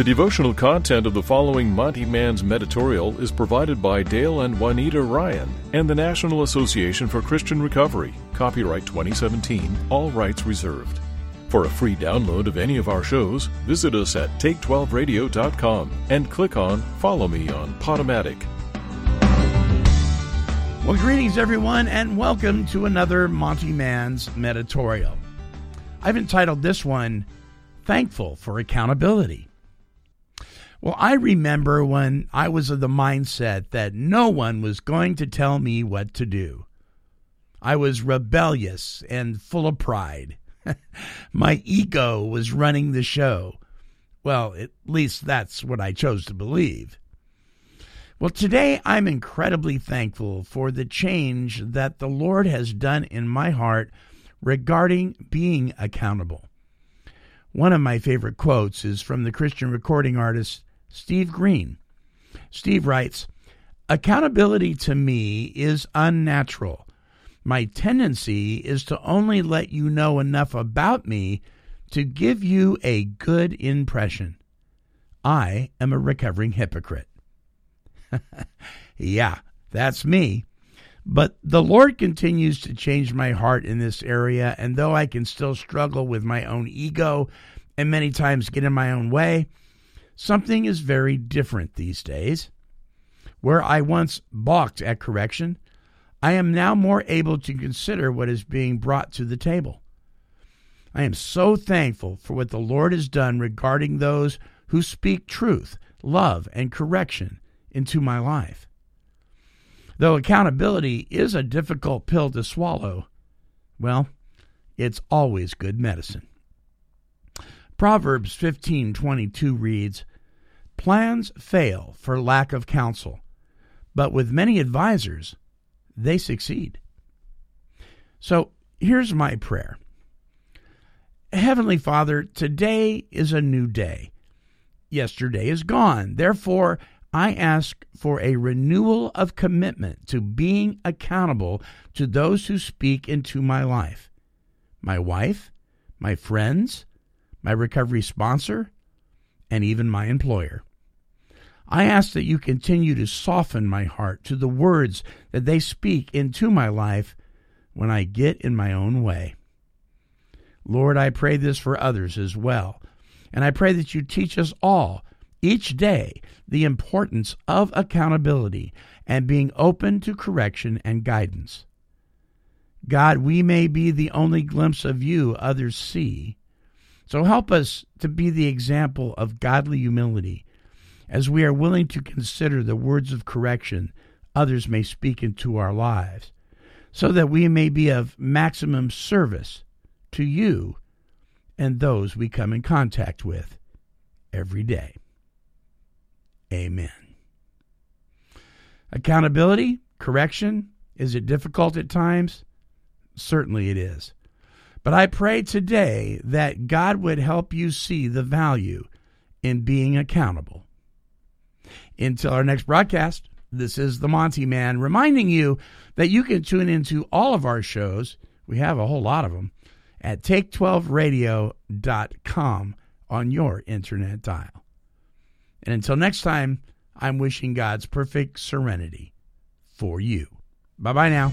The devotional content of the following Monty Man's Meditorial is provided by Dale and Juanita Ryan and the National Association for Christian Recovery. Copyright 2017, all rights reserved. For a free download of any of our shows, visit us at take12radio.com and click on Follow Me on Podomatic. Well, greetings, everyone, and welcome to another Monty Man's Meditorial. I've entitled this one, Thankful for Accountability. Well, I remember when I was of the mindset that no one was going to tell me what to do. I was rebellious and full of pride. My ego was running the show. Well, at least that's what I chose to believe. Well, today I'm incredibly thankful for the change that the Lord has done in my heart regarding being accountable. One of my favorite quotes is from the Christian recording artist Steve Green. Steve writes Accountability to me is unnatural. My tendency is to only let you know enough about me to give you a good impression. I am a recovering hypocrite. yeah, that's me. But the Lord continues to change my heart in this area, and though I can still struggle with my own ego and many times get in my own way, Something is very different these days. Where I once balked at correction, I am now more able to consider what is being brought to the table. I am so thankful for what the Lord has done regarding those who speak truth, love, and correction into my life. Though accountability is a difficult pill to swallow, well, it's always good medicine. Proverbs 15:22 reads, Plans fail for lack of counsel, but with many advisors, they succeed. So here's my prayer Heavenly Father, today is a new day. Yesterday is gone. Therefore, I ask for a renewal of commitment to being accountable to those who speak into my life my wife, my friends, my recovery sponsor, and even my employer. I ask that you continue to soften my heart to the words that they speak into my life when I get in my own way. Lord, I pray this for others as well. And I pray that you teach us all each day the importance of accountability and being open to correction and guidance. God, we may be the only glimpse of you others see. So help us to be the example of godly humility as we are willing to consider the words of correction others may speak into our lives, so that we may be of maximum service to you and those we come in contact with every day. Amen. Accountability, correction, is it difficult at times? Certainly it is. But I pray today that God would help you see the value in being accountable until our next broadcast, this is the Monty Man reminding you that you can tune into all of our shows. We have a whole lot of them at take12radio.com on your internet dial. And until next time, I'm wishing God's perfect serenity for you. Bye bye now.